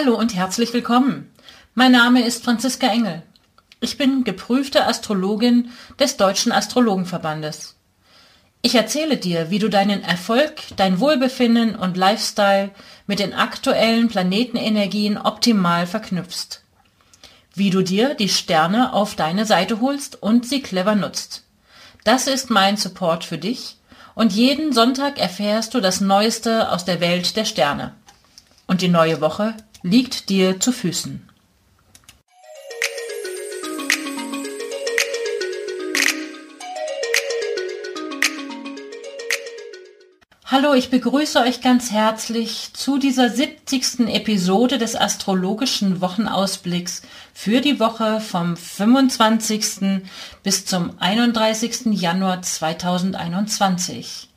Hallo und herzlich willkommen. Mein Name ist Franziska Engel. Ich bin geprüfte Astrologin des Deutschen Astrologenverbandes. Ich erzähle dir, wie du deinen Erfolg, dein Wohlbefinden und Lifestyle mit den aktuellen Planetenenergien optimal verknüpfst. Wie du dir die Sterne auf deine Seite holst und sie clever nutzt. Das ist mein Support für dich und jeden Sonntag erfährst du das Neueste aus der Welt der Sterne. Und die neue Woche liegt dir zu Füßen. Hallo, ich begrüße euch ganz herzlich zu dieser 70. Episode des astrologischen Wochenausblicks für die Woche vom 25. bis zum 31. Januar 2021.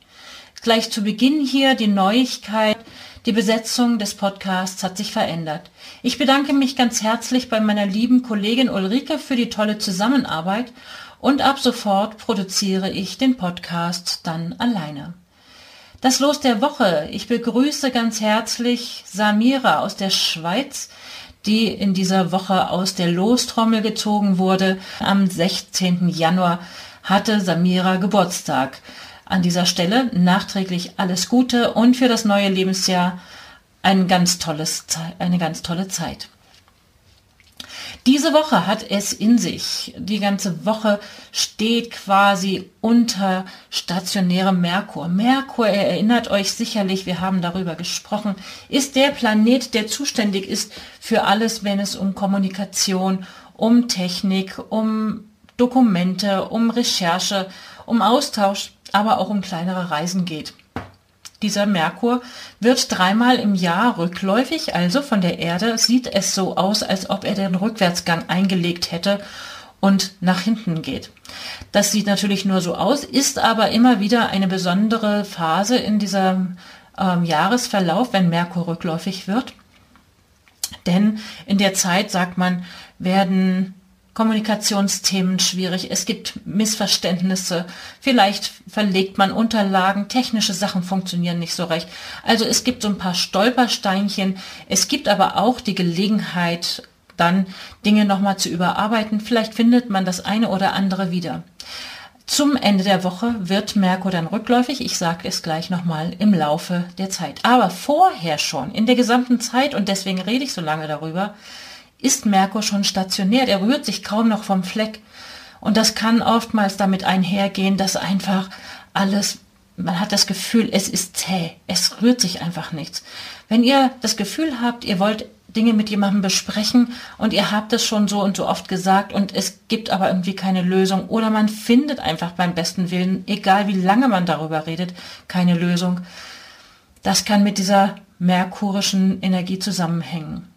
Gleich zu Beginn hier die Neuigkeit, die Besetzung des Podcasts hat sich verändert. Ich bedanke mich ganz herzlich bei meiner lieben Kollegin Ulrike für die tolle Zusammenarbeit und ab sofort produziere ich den Podcast dann alleine. Das Los der Woche. Ich begrüße ganz herzlich Samira aus der Schweiz, die in dieser Woche aus der Lostrommel gezogen wurde. Am 16. Januar hatte Samira Geburtstag. An dieser Stelle nachträglich alles Gute und für das neue Lebensjahr ein ganz tolles, eine ganz tolle Zeit. Diese Woche hat es in sich. Die ganze Woche steht quasi unter stationärem Merkur. Merkur, ihr erinnert euch sicherlich, wir haben darüber gesprochen, ist der Planet, der zuständig ist für alles, wenn es um Kommunikation, um Technik, um Dokumente, um Recherche, um Austausch aber auch um kleinere Reisen geht. Dieser Merkur wird dreimal im Jahr rückläufig, also von der Erde sieht es so aus, als ob er den Rückwärtsgang eingelegt hätte und nach hinten geht. Das sieht natürlich nur so aus, ist aber immer wieder eine besondere Phase in diesem ähm, Jahresverlauf, wenn Merkur rückläufig wird. Denn in der Zeit, sagt man, werden Kommunikationsthemen schwierig, es gibt Missverständnisse, vielleicht verlegt man Unterlagen, technische Sachen funktionieren nicht so recht. Also es gibt so ein paar Stolpersteinchen, es gibt aber auch die Gelegenheit, dann Dinge nochmal zu überarbeiten. Vielleicht findet man das eine oder andere wieder. Zum Ende der Woche wird Merkur dann rückläufig. Ich sage es gleich nochmal im Laufe der Zeit. Aber vorher schon, in der gesamten Zeit, und deswegen rede ich so lange darüber, ist Merkur schon stationiert. Er rührt sich kaum noch vom Fleck. Und das kann oftmals damit einhergehen, dass einfach alles, man hat das Gefühl, es ist zäh. Es rührt sich einfach nichts. Wenn ihr das Gefühl habt, ihr wollt Dinge mit jemandem besprechen und ihr habt es schon so und so oft gesagt und es gibt aber irgendwie keine Lösung oder man findet einfach beim besten Willen, egal wie lange man darüber redet, keine Lösung. Das kann mit dieser merkurischen Energie zusammenhängen.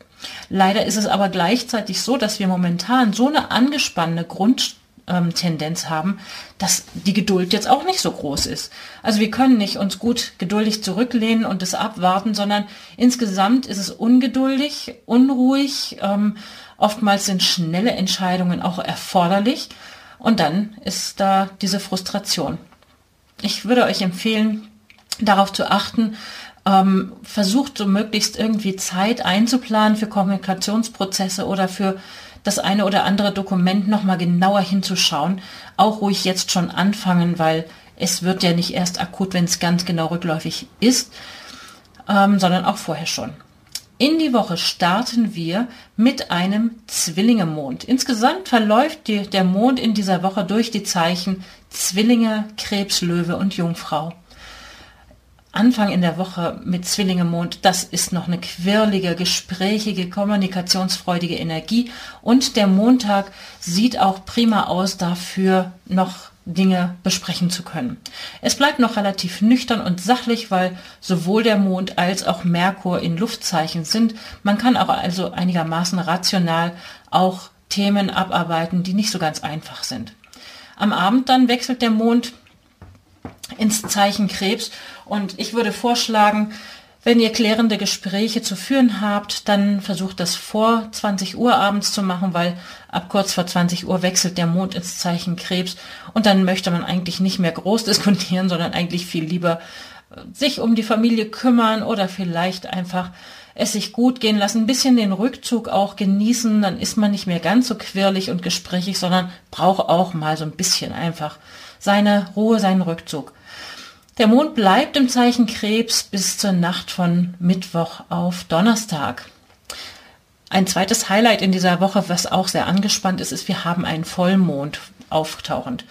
Leider ist es aber gleichzeitig so, dass wir momentan so eine angespannte Grundtendenz haben, dass die Geduld jetzt auch nicht so groß ist. Also wir können nicht uns gut geduldig zurücklehnen und es abwarten, sondern insgesamt ist es ungeduldig, unruhig. Ähm, oftmals sind schnelle Entscheidungen auch erforderlich und dann ist da diese Frustration. Ich würde euch empfehlen, darauf zu achten, ähm, versucht so möglichst irgendwie Zeit einzuplanen für Kommunikationsprozesse oder für das eine oder andere Dokument nochmal genauer hinzuschauen. Auch ruhig jetzt schon anfangen, weil es wird ja nicht erst akut, wenn es ganz genau rückläufig ist, ähm, sondern auch vorher schon. In die Woche starten wir mit einem Zwillinge-Mond. Insgesamt verläuft die, der Mond in dieser Woche durch die Zeichen Zwillinge, Krebs, Löwe und Jungfrau. Anfang in der Woche mit Zwillinge Mond, das ist noch eine quirlige, gesprächige, kommunikationsfreudige Energie. Und der Montag sieht auch prima aus dafür, noch Dinge besprechen zu können. Es bleibt noch relativ nüchtern und sachlich, weil sowohl der Mond als auch Merkur in Luftzeichen sind. Man kann auch also einigermaßen rational auch Themen abarbeiten, die nicht so ganz einfach sind. Am Abend dann wechselt der Mond ins Zeichen Krebs. Und ich würde vorschlagen, wenn ihr klärende Gespräche zu führen habt, dann versucht das vor 20 Uhr abends zu machen, weil ab kurz vor 20 Uhr wechselt der Mond ins Zeichen Krebs und dann möchte man eigentlich nicht mehr groß diskutieren, sondern eigentlich viel lieber äh, sich um die Familie kümmern oder vielleicht einfach es sich gut gehen lassen, ein bisschen den Rückzug auch genießen, dann ist man nicht mehr ganz so quirlig und gesprächig, sondern braucht auch mal so ein bisschen einfach seine Ruhe, seinen Rückzug. Der Mond bleibt im Zeichen Krebs bis zur Nacht von Mittwoch auf Donnerstag. Ein zweites Highlight in dieser Woche, was auch sehr angespannt ist, ist, wir haben einen Vollmond auftauchend.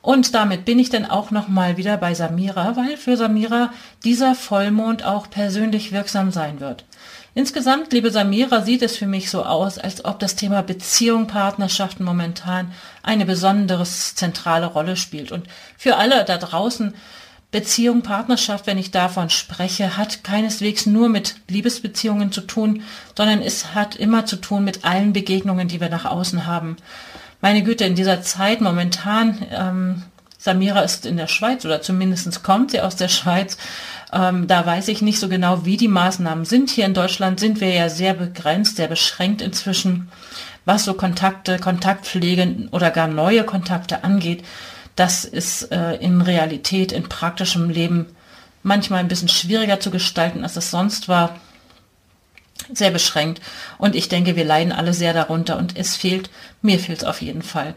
Und damit bin ich dann auch nochmal wieder bei Samira, weil für Samira dieser Vollmond auch persönlich wirksam sein wird. Insgesamt, liebe Samira, sieht es für mich so aus, als ob das Thema Beziehung, Partnerschaften momentan eine besonders zentrale Rolle spielt. Und für alle da draußen, Beziehung, Partnerschaft, wenn ich davon spreche, hat keineswegs nur mit Liebesbeziehungen zu tun, sondern es hat immer zu tun mit allen Begegnungen, die wir nach außen haben. Meine Güte, in dieser Zeit momentan, ähm, Samira ist in der Schweiz oder zumindest kommt sie aus der Schweiz. Ähm, da weiß ich nicht so genau, wie die Maßnahmen sind. Hier in Deutschland sind wir ja sehr begrenzt, sehr beschränkt inzwischen, was so Kontakte, Kontaktpflege oder gar neue Kontakte angeht. Das ist äh, in Realität, in praktischem Leben manchmal ein bisschen schwieriger zu gestalten, als es sonst war. Sehr beschränkt. Und ich denke, wir leiden alle sehr darunter und es fehlt, mir fehlt es auf jeden Fall.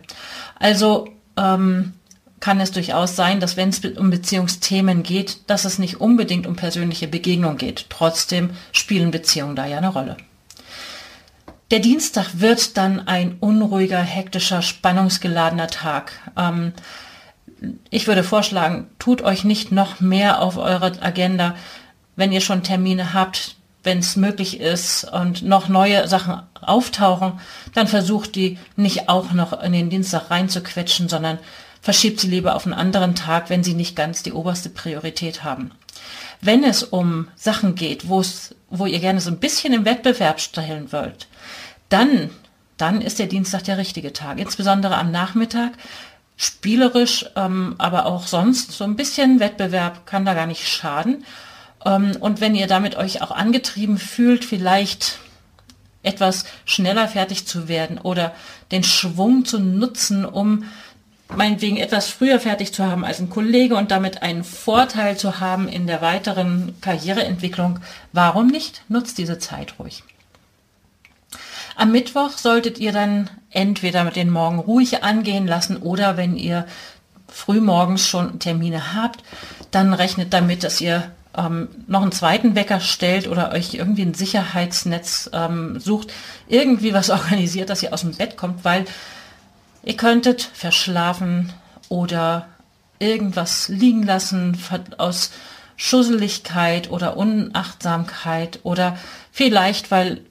Also ähm, kann es durchaus sein, dass wenn es um Beziehungsthemen geht, dass es nicht unbedingt um persönliche Begegnung geht. Trotzdem spielen Beziehungen da ja eine Rolle. Der Dienstag wird dann ein unruhiger, hektischer, spannungsgeladener Tag. Ähm, ich würde vorschlagen, tut euch nicht noch mehr auf eure Agenda, wenn ihr schon Termine habt, wenn es möglich ist und noch neue Sachen auftauchen, dann versucht die nicht auch noch in den Dienstag reinzuquetschen, sondern verschiebt sie lieber auf einen anderen Tag, wenn sie nicht ganz die oberste Priorität haben. Wenn es um Sachen geht, wo ihr gerne so ein bisschen im Wettbewerb stellen wollt, dann, dann ist der Dienstag der richtige Tag. Insbesondere am Nachmittag. Spielerisch, ähm, aber auch sonst so ein bisschen Wettbewerb kann da gar nicht schaden. Ähm, und wenn ihr damit euch auch angetrieben fühlt, vielleicht etwas schneller fertig zu werden oder den Schwung zu nutzen, um meinetwegen etwas früher fertig zu haben als ein Kollege und damit einen Vorteil zu haben in der weiteren Karriereentwicklung, warum nicht? Nutzt diese Zeit ruhig. Am Mittwoch solltet ihr dann entweder mit den Morgen ruhig angehen lassen oder wenn ihr frühmorgens schon Termine habt, dann rechnet damit, dass ihr ähm, noch einen zweiten Wecker stellt oder euch irgendwie ein Sicherheitsnetz ähm, sucht, irgendwie was organisiert, dass ihr aus dem Bett kommt, weil Ihr könntet verschlafen oder irgendwas liegen lassen aus Schusseligkeit oder Unachtsamkeit oder vielleicht, weil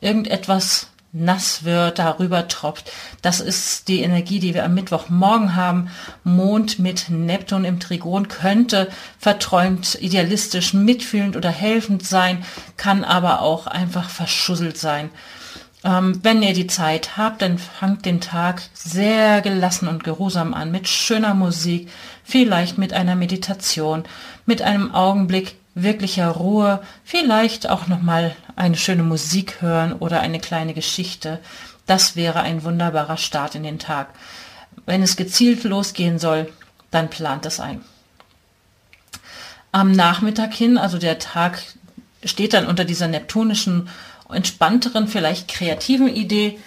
irgendetwas nass wird, darüber tropft. Das ist die Energie, die wir am Mittwochmorgen haben. Mond mit Neptun im Trigon könnte verträumt, idealistisch, mitfühlend oder helfend sein, kann aber auch einfach verschusselt sein. Ähm, wenn ihr die Zeit habt, dann fangt den Tag sehr gelassen und geruhsam an, mit schöner Musik, vielleicht mit einer Meditation, mit einem Augenblick wirklicher Ruhe, vielleicht auch nochmal eine schöne Musik hören oder eine kleine Geschichte. Das wäre ein wunderbarer Start in den Tag. Wenn es gezielt losgehen soll, dann plant es ein. Am Nachmittag hin, also der Tag steht dann unter dieser neptunischen entspannteren, vielleicht kreativen Idee.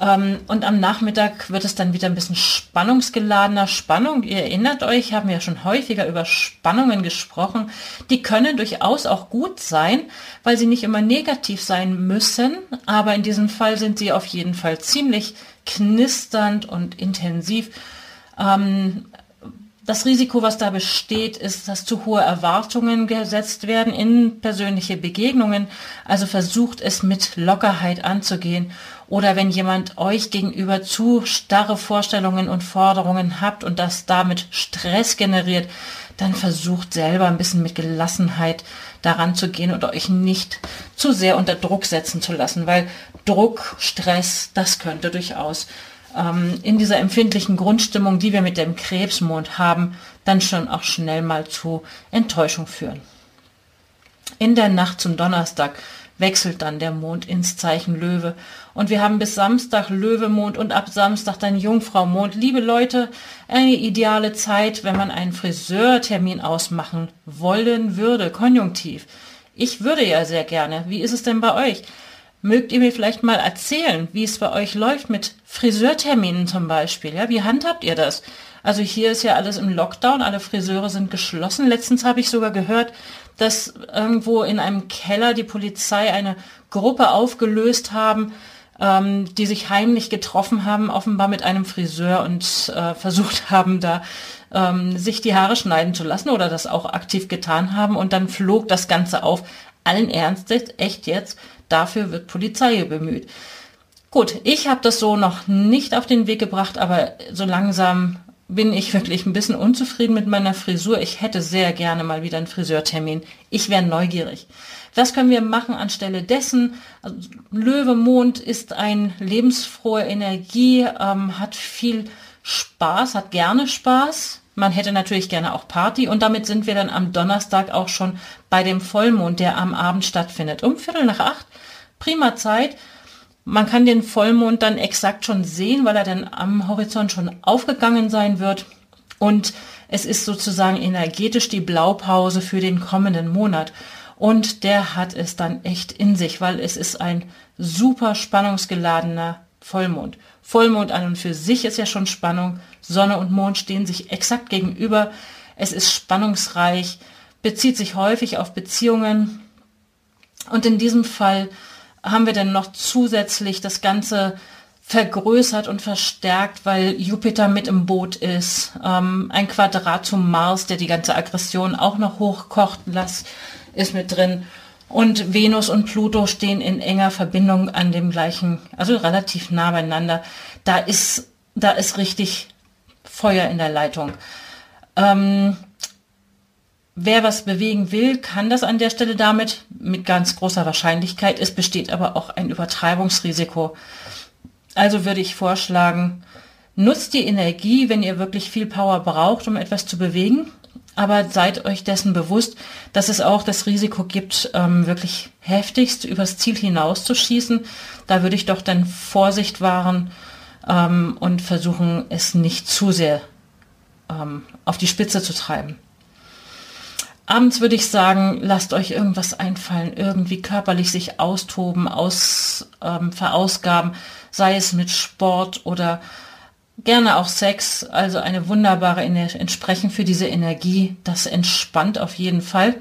Ähm, und am Nachmittag wird es dann wieder ein bisschen spannungsgeladener. Spannung, ihr erinnert euch, haben wir ja schon häufiger über Spannungen gesprochen. Die können durchaus auch gut sein, weil sie nicht immer negativ sein müssen. Aber in diesem Fall sind sie auf jeden Fall ziemlich knisternd und intensiv. Ähm, das Risiko, was da besteht, ist, dass zu hohe Erwartungen gesetzt werden in persönliche Begegnungen. Also versucht es mit Lockerheit anzugehen. Oder wenn jemand euch gegenüber zu starre Vorstellungen und Forderungen habt und das damit Stress generiert, dann versucht selber ein bisschen mit Gelassenheit daran zu gehen und euch nicht zu sehr unter Druck setzen zu lassen, weil Druck, Stress, das könnte durchaus ähm, in dieser empfindlichen Grundstimmung, die wir mit dem Krebsmond haben, dann schon auch schnell mal zu Enttäuschung führen. In der Nacht zum Donnerstag wechselt dann der Mond ins Zeichen Löwe. Und wir haben bis Samstag Löwemond und ab Samstag dann Jungfraumond. Liebe Leute, eine ideale Zeit, wenn man einen Friseurtermin ausmachen wollen würde, konjunktiv Ich würde ja sehr gerne. Wie ist es denn bei euch? Mögt ihr mir vielleicht mal erzählen, wie es bei euch läuft mit Friseurterminen zum Beispiel? Ja, wie handhabt ihr das? Also hier ist ja alles im Lockdown, alle Friseure sind geschlossen. Letztens habe ich sogar gehört, dass irgendwo in einem Keller die Polizei eine Gruppe aufgelöst haben, ähm, die sich heimlich getroffen haben, offenbar mit einem Friseur und äh, versucht haben, da ähm, sich die Haare schneiden zu lassen oder das auch aktiv getan haben. Und dann flog das Ganze auf. Allen Ernstes, echt jetzt, dafür wird Polizei bemüht. Gut, ich habe das so noch nicht auf den Weg gebracht, aber so langsam bin ich wirklich ein bisschen unzufrieden mit meiner Frisur. Ich hätte sehr gerne mal wieder einen Friseurtermin. Ich wäre neugierig. Was können wir machen anstelle dessen? Also, Löwe ist ein lebensfrohe Energie, ähm, hat viel Spaß, hat gerne Spaß. Man hätte natürlich gerne auch Party und damit sind wir dann am Donnerstag auch schon bei dem Vollmond, der am Abend stattfindet. Um Viertel nach acht. Prima Zeit. Man kann den Vollmond dann exakt schon sehen, weil er dann am Horizont schon aufgegangen sein wird. Und es ist sozusagen energetisch die Blaupause für den kommenden Monat. Und der hat es dann echt in sich, weil es ist ein super spannungsgeladener Vollmond. Vollmond an und für sich ist ja schon Spannung. Sonne und Mond stehen sich exakt gegenüber. Es ist spannungsreich, bezieht sich häufig auf Beziehungen. Und in diesem Fall haben wir dann noch zusätzlich das Ganze vergrößert und verstärkt, weil Jupiter mit im Boot ist. Ähm, ein Quadrat zum Mars, der die ganze Aggression auch noch hochkocht lässt ist mit drin. Und Venus und Pluto stehen in enger Verbindung an dem gleichen, also relativ nah beieinander. Da ist, da ist richtig Feuer in der Leitung. Ähm, wer was bewegen will, kann das an der Stelle damit mit ganz großer Wahrscheinlichkeit. Es besteht aber auch ein Übertreibungsrisiko. Also würde ich vorschlagen, nutzt die Energie, wenn ihr wirklich viel Power braucht, um etwas zu bewegen aber seid euch dessen bewusst, dass es auch das Risiko gibt, ähm, wirklich heftigst übers Ziel hinauszuschießen. Da würde ich doch dann Vorsicht wahren ähm, und versuchen, es nicht zu sehr ähm, auf die Spitze zu treiben. Abends würde ich sagen, lasst euch irgendwas einfallen, irgendwie körperlich sich austoben, aus, ähm, verausgaben, sei es mit Sport oder Gerne auch Sex, also eine wunderbare entsprechend für diese Energie. Das entspannt auf jeden Fall.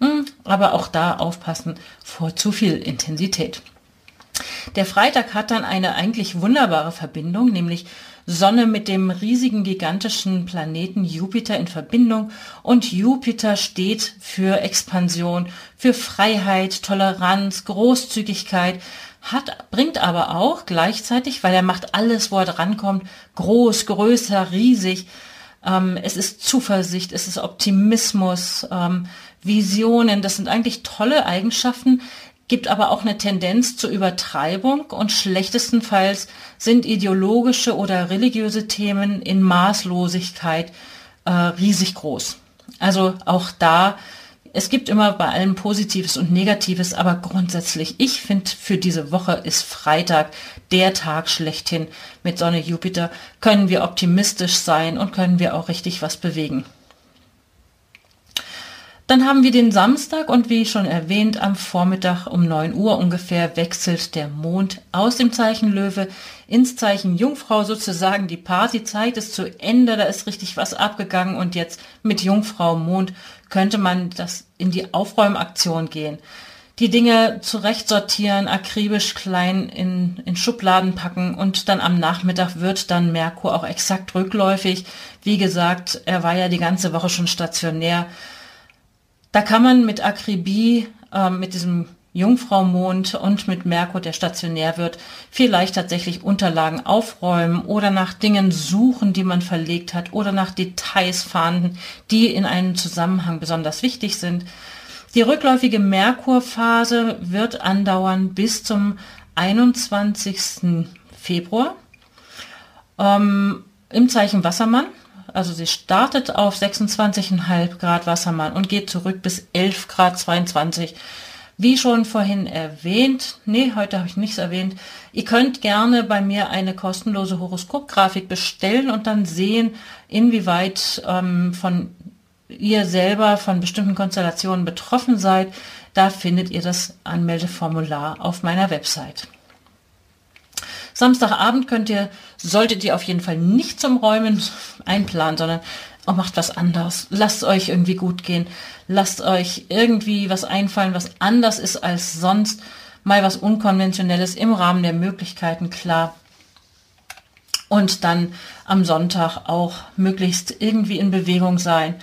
Hm, aber auch da aufpassen vor zu viel Intensität. Der Freitag hat dann eine eigentlich wunderbare Verbindung, nämlich Sonne mit dem riesigen gigantischen Planeten Jupiter in Verbindung und Jupiter steht für Expansion, für Freiheit, Toleranz, Großzügigkeit, hat, bringt aber auch gleichzeitig, weil er macht alles, wo er drankommt, groß, größer, riesig. Ähm, es ist Zuversicht, es ist Optimismus, ähm, Visionen. Das sind eigentlich tolle Eigenschaften, gibt aber auch eine Tendenz zur Übertreibung und schlechtestenfalls sind ideologische oder religiöse Themen in Maßlosigkeit äh, riesig groß. Also auch da es gibt immer bei allem Positives und Negatives, aber grundsätzlich, ich finde, für diese Woche ist Freitag der Tag schlechthin mit Sonne Jupiter. Können wir optimistisch sein und können wir auch richtig was bewegen. Dann haben wir den Samstag und wie schon erwähnt, am Vormittag um 9 Uhr ungefähr wechselt der Mond aus dem Zeichen Löwe ins Zeichen Jungfrau sozusagen. Die Partyzeit ist zu Ende, da ist richtig was abgegangen und jetzt mit Jungfrau Mond könnte man das in die Aufräumaktion gehen. Die Dinge zurecht sortieren, akribisch klein in, in Schubladen packen und dann am Nachmittag wird dann Merkur auch exakt rückläufig. Wie gesagt, er war ja die ganze Woche schon stationär. Da kann man mit Akribie, äh, mit diesem Jungfraumond und mit Merkur, der stationär wird, vielleicht tatsächlich Unterlagen aufräumen oder nach Dingen suchen, die man verlegt hat oder nach Details fahnden, die in einem Zusammenhang besonders wichtig sind. Die rückläufige Merkurphase wird andauern bis zum 21. Februar ähm, im Zeichen Wassermann. Also sie startet auf 26,5 Grad Wassermann und geht zurück bis 11 Grad 22 wie schon vorhin erwähnt, nee, heute habe ich nichts erwähnt, ihr könnt gerne bei mir eine kostenlose Horoskopgrafik bestellen und dann sehen, inwieweit ähm, von ihr selber von bestimmten Konstellationen betroffen seid. Da findet ihr das Anmeldeformular auf meiner Website. Samstagabend könnt ihr, solltet ihr auf jeden Fall nicht zum Räumen einplanen, sondern oh, macht was anderes. Lasst euch irgendwie gut gehen. Lasst euch irgendwie was einfallen, was anders ist als sonst. Mal was Unkonventionelles im Rahmen der Möglichkeiten, klar. Und dann am Sonntag auch möglichst irgendwie in Bewegung sein,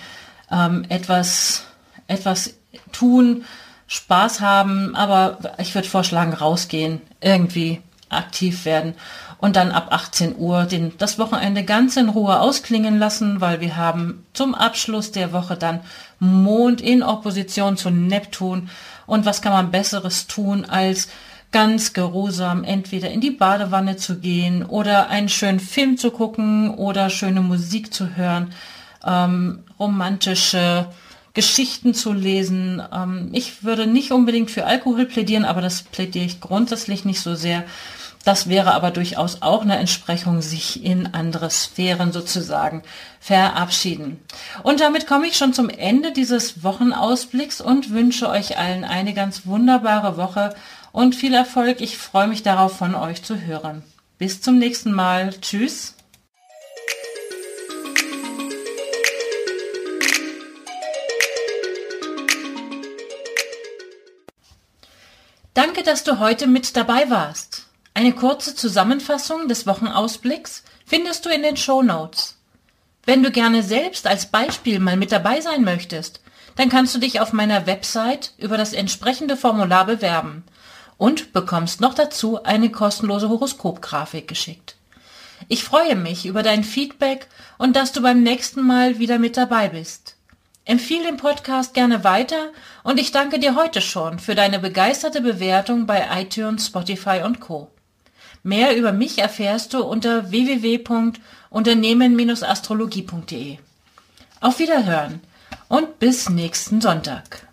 ähm, etwas, etwas tun, Spaß haben, aber ich würde vorschlagen, rausgehen, irgendwie aktiv werden und dann ab 18 Uhr den, das Wochenende ganz in Ruhe ausklingen lassen, weil wir haben zum Abschluss der Woche dann Mond in Opposition zu Neptun. Und was kann man Besseres tun, als ganz geruhsam entweder in die Badewanne zu gehen oder einen schönen Film zu gucken oder schöne Musik zu hören, ähm, romantische Geschichten zu lesen. Ähm, ich würde nicht unbedingt für Alkohol plädieren, aber das plädiere ich grundsätzlich nicht so sehr. Das wäre aber durchaus auch eine Entsprechung, sich in andere Sphären sozusagen verabschieden. Und damit komme ich schon zum Ende dieses Wochenausblicks und wünsche euch allen eine ganz wunderbare Woche und viel Erfolg. Ich freue mich darauf, von euch zu hören. Bis zum nächsten Mal. Tschüss. Danke, dass du heute mit dabei warst. Eine kurze Zusammenfassung des Wochenausblicks findest du in den Show Notes. Wenn du gerne selbst als Beispiel mal mit dabei sein möchtest, dann kannst du dich auf meiner Website über das entsprechende Formular bewerben und bekommst noch dazu eine kostenlose Horoskopgrafik geschickt. Ich freue mich über dein Feedback und dass du beim nächsten Mal wieder mit dabei bist. Empfiehl den Podcast gerne weiter und ich danke dir heute schon für deine begeisterte Bewertung bei iTunes, Spotify und Co. Mehr über mich erfährst du unter www.unternehmen-astrologie.de. Auf Wiederhören und bis nächsten Sonntag.